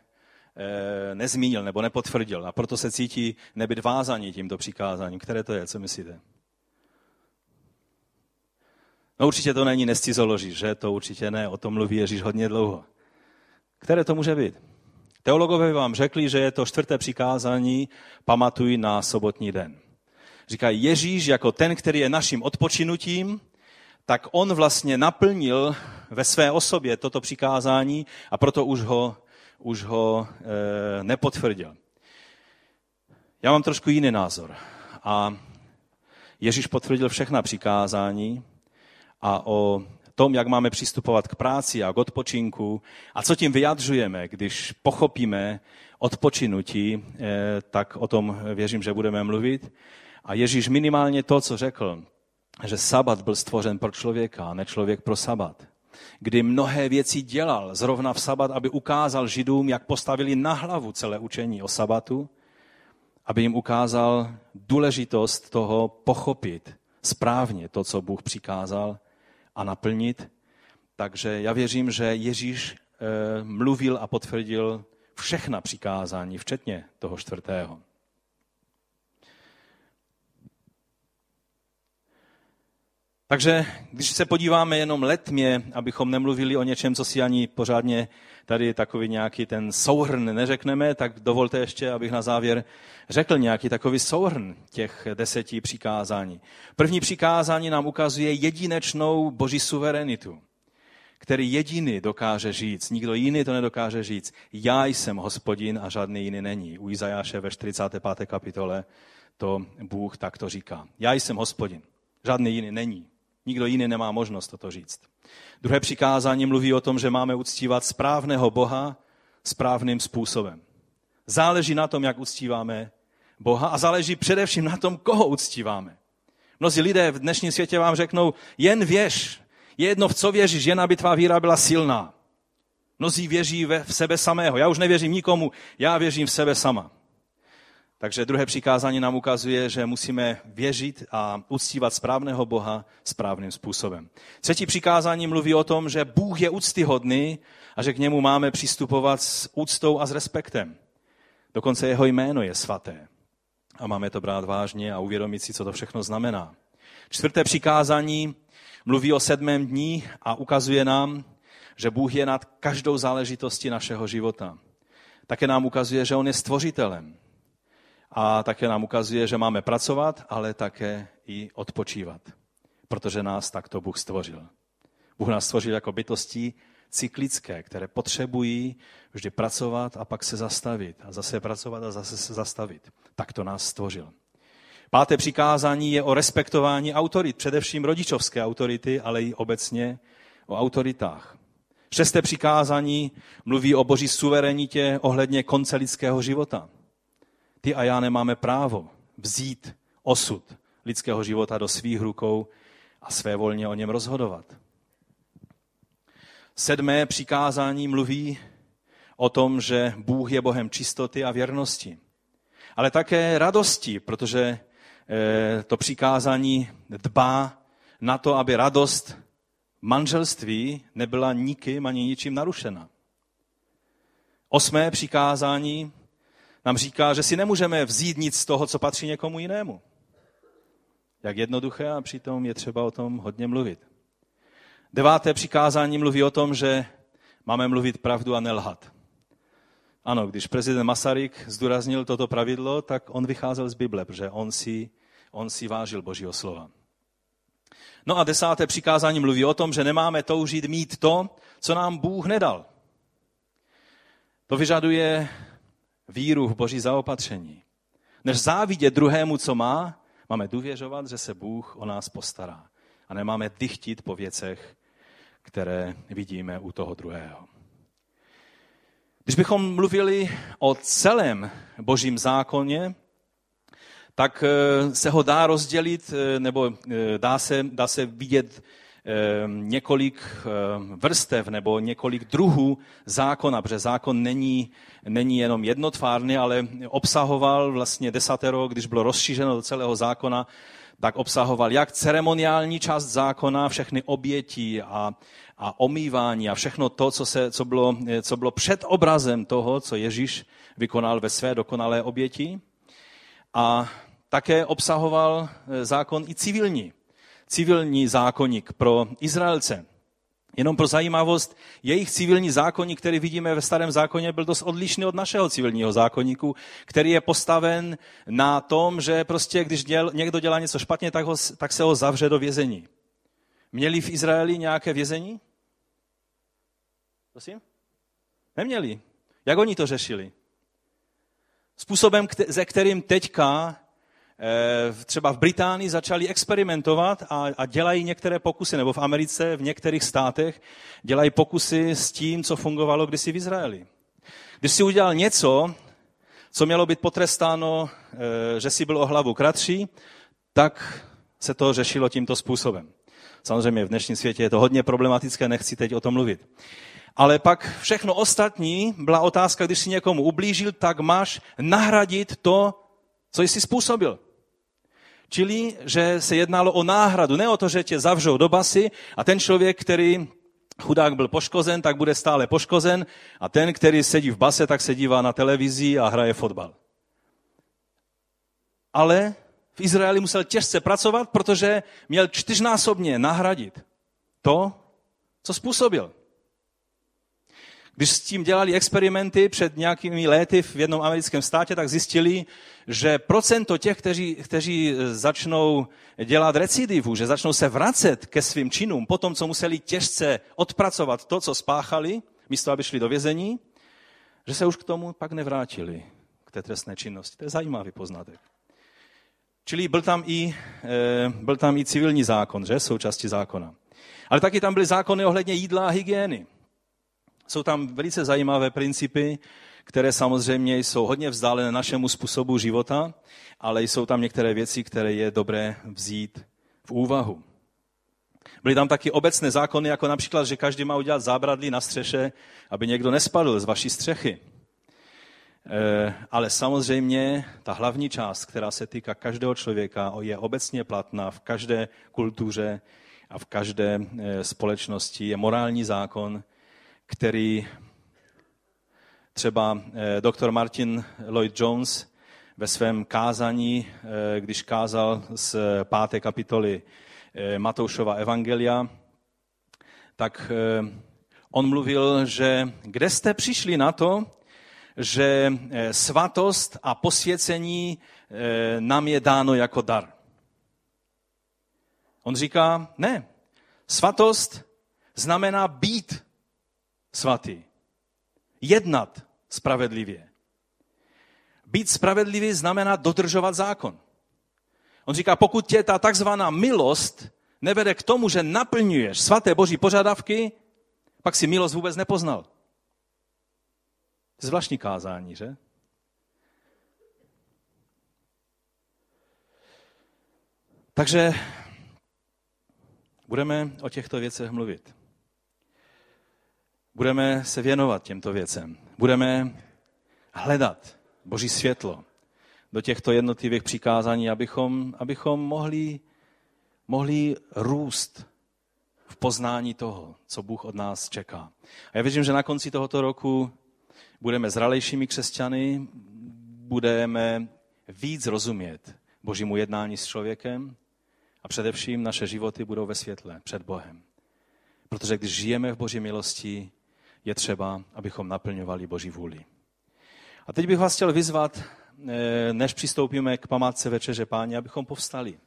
e, nezmínil nebo nepotvrdil a proto se cítí nebyt vázaní tímto přikázáním. Které to je, co myslíte? No určitě to není nescizoloží, že? To určitě ne, o tom mluví Ježíš hodně dlouho. Které to může být? Teologové vám řekli, že je to čtvrté přikázání, pamatuj na sobotní den. Říkají, Ježíš jako ten, který je naším odpočinutím, tak on vlastně naplnil ve své osobě toto přikázání a proto už ho, už ho e, nepotvrdil. Já mám trošku jiný názor. A Ježíš potvrdil všechna přikázání a o tom, jak máme přistupovat k práci a k odpočinku a co tím vyjadřujeme, když pochopíme odpočinutí, eh, tak o tom věřím, že budeme mluvit. A Ježíš minimálně to, co řekl, že sabat byl stvořen pro člověka, a ne člověk pro sabat. Kdy mnohé věci dělal zrovna v sabat, aby ukázal židům, jak postavili na hlavu celé učení o sabatu, aby jim ukázal důležitost toho pochopit správně to, co Bůh přikázal a naplnit. Takže já věřím, že Ježíš eh, mluvil a potvrdil všechna přikázání, včetně toho čtvrtého. Takže když se podíváme jenom letmě, abychom nemluvili o něčem, co si ani pořádně tady takový nějaký ten souhrn neřekneme, tak dovolte ještě, abych na závěr řekl nějaký takový souhrn těch deseti přikázání. První přikázání nám ukazuje jedinečnou boží suverenitu, který jediný dokáže říct, nikdo jiný to nedokáže říct. Já jsem hospodin a žádný jiný není. U Izajáše ve 45. kapitole to Bůh takto říká. Já jsem hospodin, žádný jiný není. Nikdo jiný nemá možnost toto říct. Druhé přikázání mluví o tom, že máme uctívat správného Boha správným způsobem. Záleží na tom, jak uctíváme Boha a záleží především na tom, koho uctíváme. Mnozí lidé v dnešním světě vám řeknou, jen věř, je jedno, v co věříš, jen aby tvá víra byla silná. Mnozí věří ve, v sebe samého. Já už nevěřím nikomu, já věřím v sebe sama. Takže druhé přikázání nám ukazuje, že musíme věřit a uctívat správného Boha správným způsobem. Třetí přikázání mluví o tom, že Bůh je úctyhodný a že k němu máme přistupovat s úctou a s respektem. Dokonce jeho jméno je svaté. A máme to brát vážně a uvědomit si, co to všechno znamená. Čtvrté přikázání mluví o sedmém dní a ukazuje nám, že Bůh je nad každou záležitostí našeho života. Také nám ukazuje, že On je stvořitelem, a také nám ukazuje, že máme pracovat, ale také i odpočívat, protože nás takto Bůh stvořil. Bůh nás stvořil jako bytosti cyklické, které potřebují vždy pracovat a pak se zastavit. A zase pracovat a zase se zastavit. Tak to nás stvořil. Páté přikázání je o respektování autorit, především rodičovské autority, ale i obecně o autoritách. Šesté přikázání mluví o boží suverenitě ohledně konce lidského života. Ty a já nemáme právo vzít osud lidského života do svých rukou a své volně o něm rozhodovat. Sedmé přikázání mluví o tom, že Bůh je Bohem čistoty a věrnosti. Ale také radosti, protože eh, to přikázání dbá na to, aby radost manželství nebyla nikým ani ničím narušena. Osmé přikázání nám říká, že si nemůžeme vzít nic z toho, co patří někomu jinému. Jak jednoduché a přitom je třeba o tom hodně mluvit. Deváté přikázání mluví o tom, že máme mluvit pravdu a nelhat. Ano, když prezident Masaryk zdůraznil toto pravidlo, tak on vycházel z Bible, protože on si, on si vážil Božího slova. No a desáté přikázání mluví o tom, že nemáme toužit mít to, co nám Bůh nedal. To vyžaduje víru v boží zaopatření. Než závidět druhému, co má, máme důvěřovat, že se Bůh o nás postará. A nemáme dychtit po věcech, které vidíme u toho druhého. Když bychom mluvili o celém božím zákoně, tak eh, se ho dá rozdělit, eh, nebo eh, dá se, dá se vidět několik vrstev nebo několik druhů zákona, protože zákon není, není jenom jednotvárný, ale obsahoval vlastně desatero, když bylo rozšířeno do celého zákona, tak obsahoval jak ceremoniální část zákona, všechny oběti a, a omývání a všechno to, co, se, co, bylo, co bylo před obrazem toho, co Ježíš vykonal ve své dokonalé oběti. A také obsahoval eh, zákon i civilní. Civilní zákonník pro Izraelce. Jenom pro zajímavost, jejich civilní zákonník, který vidíme ve starém zákoně, byl dost odlišný od našeho civilního zákonníku, který je postaven na tom, že prostě když děl, někdo dělá něco špatně, tak, ho, tak se ho zavře do vězení. Měli v Izraeli nějaké vězení? Prosím? Neměli. Jak oni to řešili? Způsobem, ze kterým teďka třeba v Británii začali experimentovat a, a dělají některé pokusy, nebo v Americe, v některých státech, dělají pokusy s tím, co fungovalo kdysi v Izraeli. Když si udělal něco, co mělo být potrestáno, eh, že si byl o hlavu kratší, tak se to řešilo tímto způsobem. Samozřejmě v dnešním světě je to hodně problematické, nechci teď o tom mluvit. Ale pak všechno ostatní byla otázka, když si někomu ublížil, tak máš nahradit to, co jsi způsobil. Čili, že se jednalo o náhradu, ne o to, že tě zavřou do basy a ten člověk, který chudák byl poškozen, tak bude stále poškozen a ten, který sedí v base, tak se dívá na televizi a hraje fotbal. Ale v Izraeli musel těžce pracovat, protože měl čtyřnásobně nahradit to, co způsobil. Když s tím dělali experimenty před nějakými léty v jednom americkém státě, tak zjistili, že procento těch, kteří, kteří začnou dělat recidivu, že začnou se vracet ke svým činům, po tom, co museli těžce odpracovat to, co spáchali, místo aby šli do vězení, že se už k tomu pak nevrátili, k té trestné činnosti. To je zajímavý poznatek. Čili byl tam i, eh, byl tam i civilní zákon, že? Součástí zákona. Ale taky tam byly zákony ohledně jídla a hygieny. Jsou tam velice zajímavé principy, které samozřejmě jsou hodně vzdálené našemu způsobu života, ale jsou tam některé věci, které je dobré vzít v úvahu. Byly tam taky obecné zákony, jako například, že každý má udělat zábradlí na střeše, aby někdo nespadl z vaší střechy. E, ale samozřejmě ta hlavní část, která se týká každého člověka, je obecně platná v každé kultuře a v každé e, společnosti, je morální zákon, který třeba eh, doktor Martin Lloyd Jones ve svém kázání, eh, když kázal z páté kapitoly eh, Matoušova Evangelia, tak on mluvil, že kde jste přišli na to, že svatost a posvěcení nám je dáno jako dar. On říká, ne, svatost znamená být svatý. Jednat spravedlivě. Být spravedlivý znamená dodržovat zákon. On říká, pokud tě ta takzvaná milost nevede k tomu, že naplňuješ svaté boží požadavky, pak si milost vůbec nepoznal. Zvláštní kázání, že? Takže budeme o těchto věcech mluvit. Budeme se věnovat těmto věcem. Budeme hledat Boží světlo do těchto jednotlivých přikázání, abychom, abychom mohli, mohli růst v poznání toho, co Bůh od nás čeká. A já věřím, že na konci tohoto roku budeme zralejšími křesťany, budeme víc rozumět Božímu jednání s člověkem a především naše životy budou ve světle před Bohem. Protože když žijeme v Boží milosti, je třeba, abychom naplňovali Boží vůli. A teď bych vás chtěl vyzvat, eh, než přistoupíme k památce Večeře Páně, abychom povstali.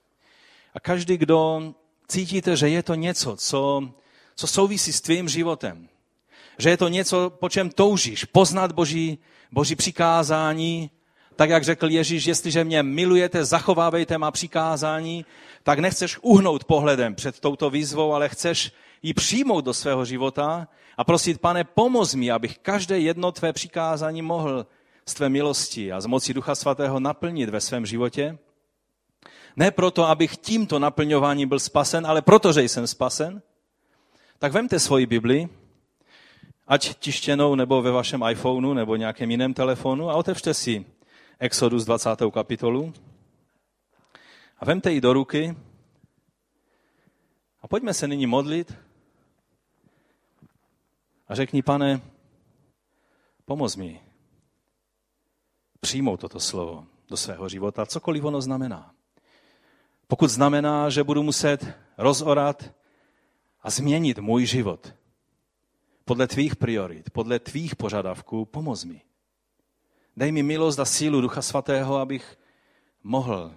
A každý, kdo cítíte, že je to něco, co, co souvisí s tvým životem, že je to něco, po čem toužíš, poznat Boží, Boží přikázání, tak jak řekl Ježíš, jestliže mě milujete, zachovávejte má přikázání, tak nechceš uhnout pohledem před touto výzvou, ale chceš ji přijmout do svého života a prosit, pane, pomoz mi, abych každé jedno tvé přikázání mohl z tvé milosti a z moci Ducha Svatého naplnit ve svém životě. Ne proto, abych tímto naplňováním byl spasen, ale proto, že jsem spasen. Tak vemte svoji Bibli, ať tištěnou nebo ve vašem iPhoneu nebo nějakém jiném telefonu a otevřte si Exodus 20. kapitolu a vemte ji do ruky a pojďme se nyní modlit a řekni, pane, pomoz mi přijmout toto slovo do svého života, cokoliv ono znamená. Pokud znamená, že budu muset rozorat a změnit můj život podle tvých priorit, podle tvých požadavků, pomoz mi. Dej mi milost a sílu Ducha Svatého, abych mohl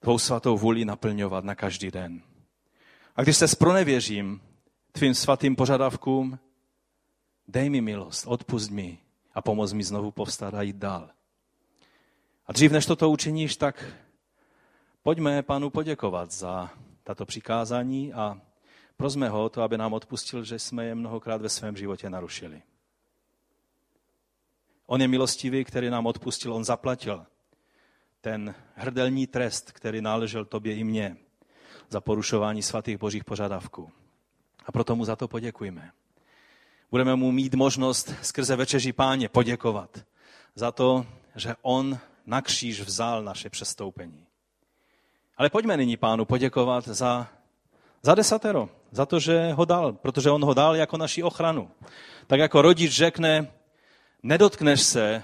tvou svatou vůli naplňovat na každý den. A když se spronevěřím tvým svatým požadavkům, dej mi milost, odpust mi a pomoz mi znovu povstat a jít dál. A dřív než toto učiníš, tak pojďme pánu poděkovat za tato přikázání a prosme ho to, aby nám odpustil, že jsme je mnohokrát ve svém životě narušili. On je milostivý, který nám odpustil, on zaplatil ten hrdelní trest, který náležel tobě i mně za porušování svatých božích požadavků. A proto mu za to poděkujeme. Budeme mu mít možnost skrze večeří páně poděkovat za to, že on na kříž vzal naše přestoupení. Ale pojďme nyní pánu poděkovat za, za desatero, za to, že ho dal, protože on ho dal jako naši ochranu. Tak jako rodič řekne, nedotkneš se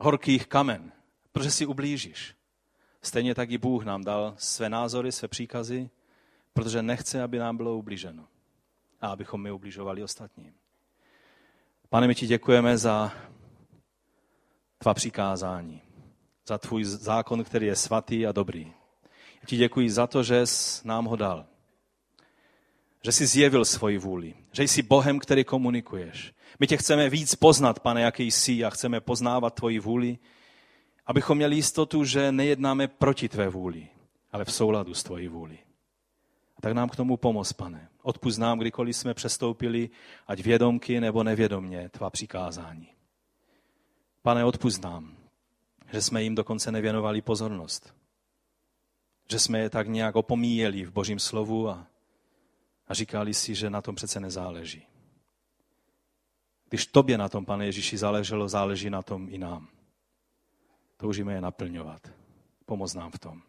horkých kamen, protože si ublížíš. Stejně tak i Bůh nám dal své názory, své příkazy, protože nechce, aby nám bylo ublíženo a abychom my ubližovali ostatním. Pane, my ti děkujeme za tvá přikázání, za tvůj zákon, který je svatý a dobrý. Já ti děkuji za to, že jsi nám ho dal. Že jsi zjevil svoji vůli. Že jsi Bohem, který komunikuješ. My tě chceme víc poznat, pane, jaký jsi a chceme poznávat tvoji vůli, abychom měli jistotu, že nejednáme proti tvé vůli, ale v souladu s tvojí vůli. Tak nám k tomu pomoz, pane. Odpust nám, kdykoliv jsme přestoupili, ať vědomky nebo nevědomně, tvá přikázání. Pane, odpust nám, že jsme jim dokonce nevěnovali pozornost. Že jsme je tak nějak opomíjeli v božím slovu a, a říkali si, že na tom přece nezáleží. Když tobě na tom, pane Ježíši, záleželo, záleží na tom i nám. Toužíme je naplňovat. Pomoz nám v tom.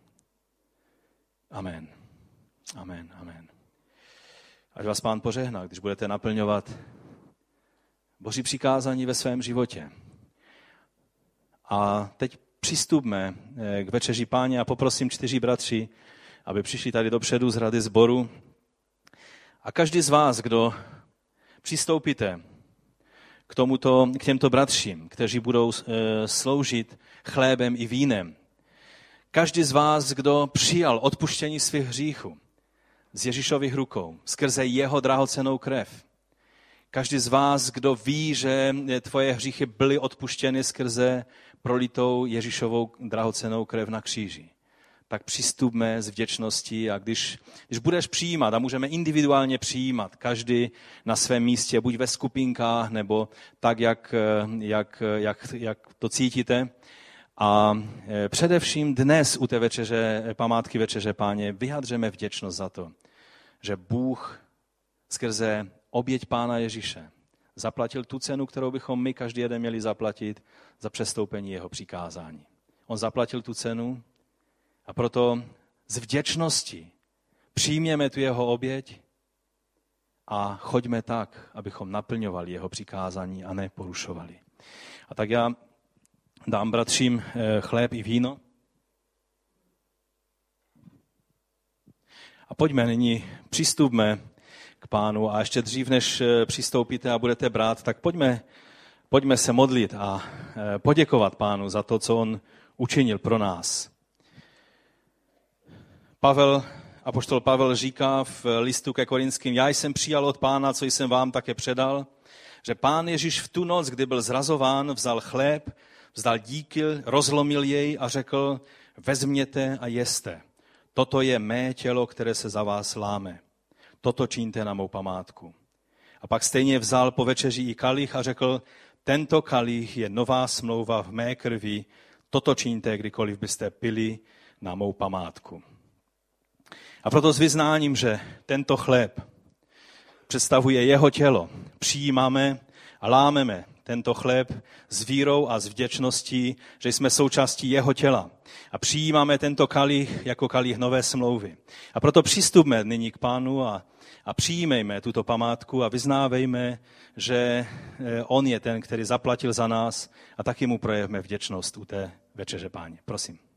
Amen. Amen, amen. Ať vás pán požehná, když budete naplňovat boží přikázání ve svém životě. A teď přistupme eh, k večeři páně a poprosím čtyři bratři, aby přišli tady dopředu z rady sboru. A každý z vás, kdo přistoupíte k, tomuto, k těmto bratřím, kteří budou eh, sloužit chlébem i vínem, každý z vás, kdo přijal odpuštění svých hříchů z Ježíšových rukou, skrze jeho drahocenou krev, každý z vás, kdo ví, že tvoje hříchy byly odpuštěny skrze prolitou Ježíšovou drahocenou krev na kříži, tak přistupme s vděčností a když, když budeš přijímat, a můžeme individuálně přijímat, každý na svém místě, buď ve skupinkách, nebo tak, jak, jak, jak, jak to cítíte, a e, především dnes u té večeře, památky večeře páně, vyjadřeme vděčnost za to, že Bůh skrze oběť Pána Ježíše zaplatil tu cenu, kterou bychom my každý jeden měli zaplatit za přestoupení jeho přikázání. On zaplatil tu cenu a proto z vděčnosti přijměme tu jeho oběť a choďme tak, abychom naplňovali jeho přikázání a ne porušovali. A tak já dám bratřím eh, chléb i víno. A pojďme nyní, přistupme k pánu a ještě dřív, než eh, přistoupíte a budete brát, tak pojďme, pojďme se modlit a eh, poděkovat pánu za to, co on učinil pro nás. Pavel, apoštol Pavel říká v listu ke Korinským, já jsem přijal od pána, co jsem vám také předal, že pán Ježíš v tu noc, kdy byl zrazován, vzal chléb, vzdal díky, rozlomil jej a řekl, vezměte a jeste. Toto je mé tělo, které se za vás láme. Toto čiňte na mou památku. A pak stejně vzal po večeři i kalich a řekl, tento kalich je nová smlouva v mé krvi, toto čiňte, kdykoliv byste pili na mou památku. A proto s vyznáním, že tento chléb představuje jeho tělo, přijímáme a lámeme tento chléb s vírou a s vděčností, že jsme součástí jeho těla. A přijímáme tento kalich jako kalich nové smlouvy. A proto přistupme nyní k pánu a, a přijímejme tuto památku a vyznávejme, že eh, on je ten, který zaplatil za nás a taky mu projevme vděčnost u té večeře páně. Prosím.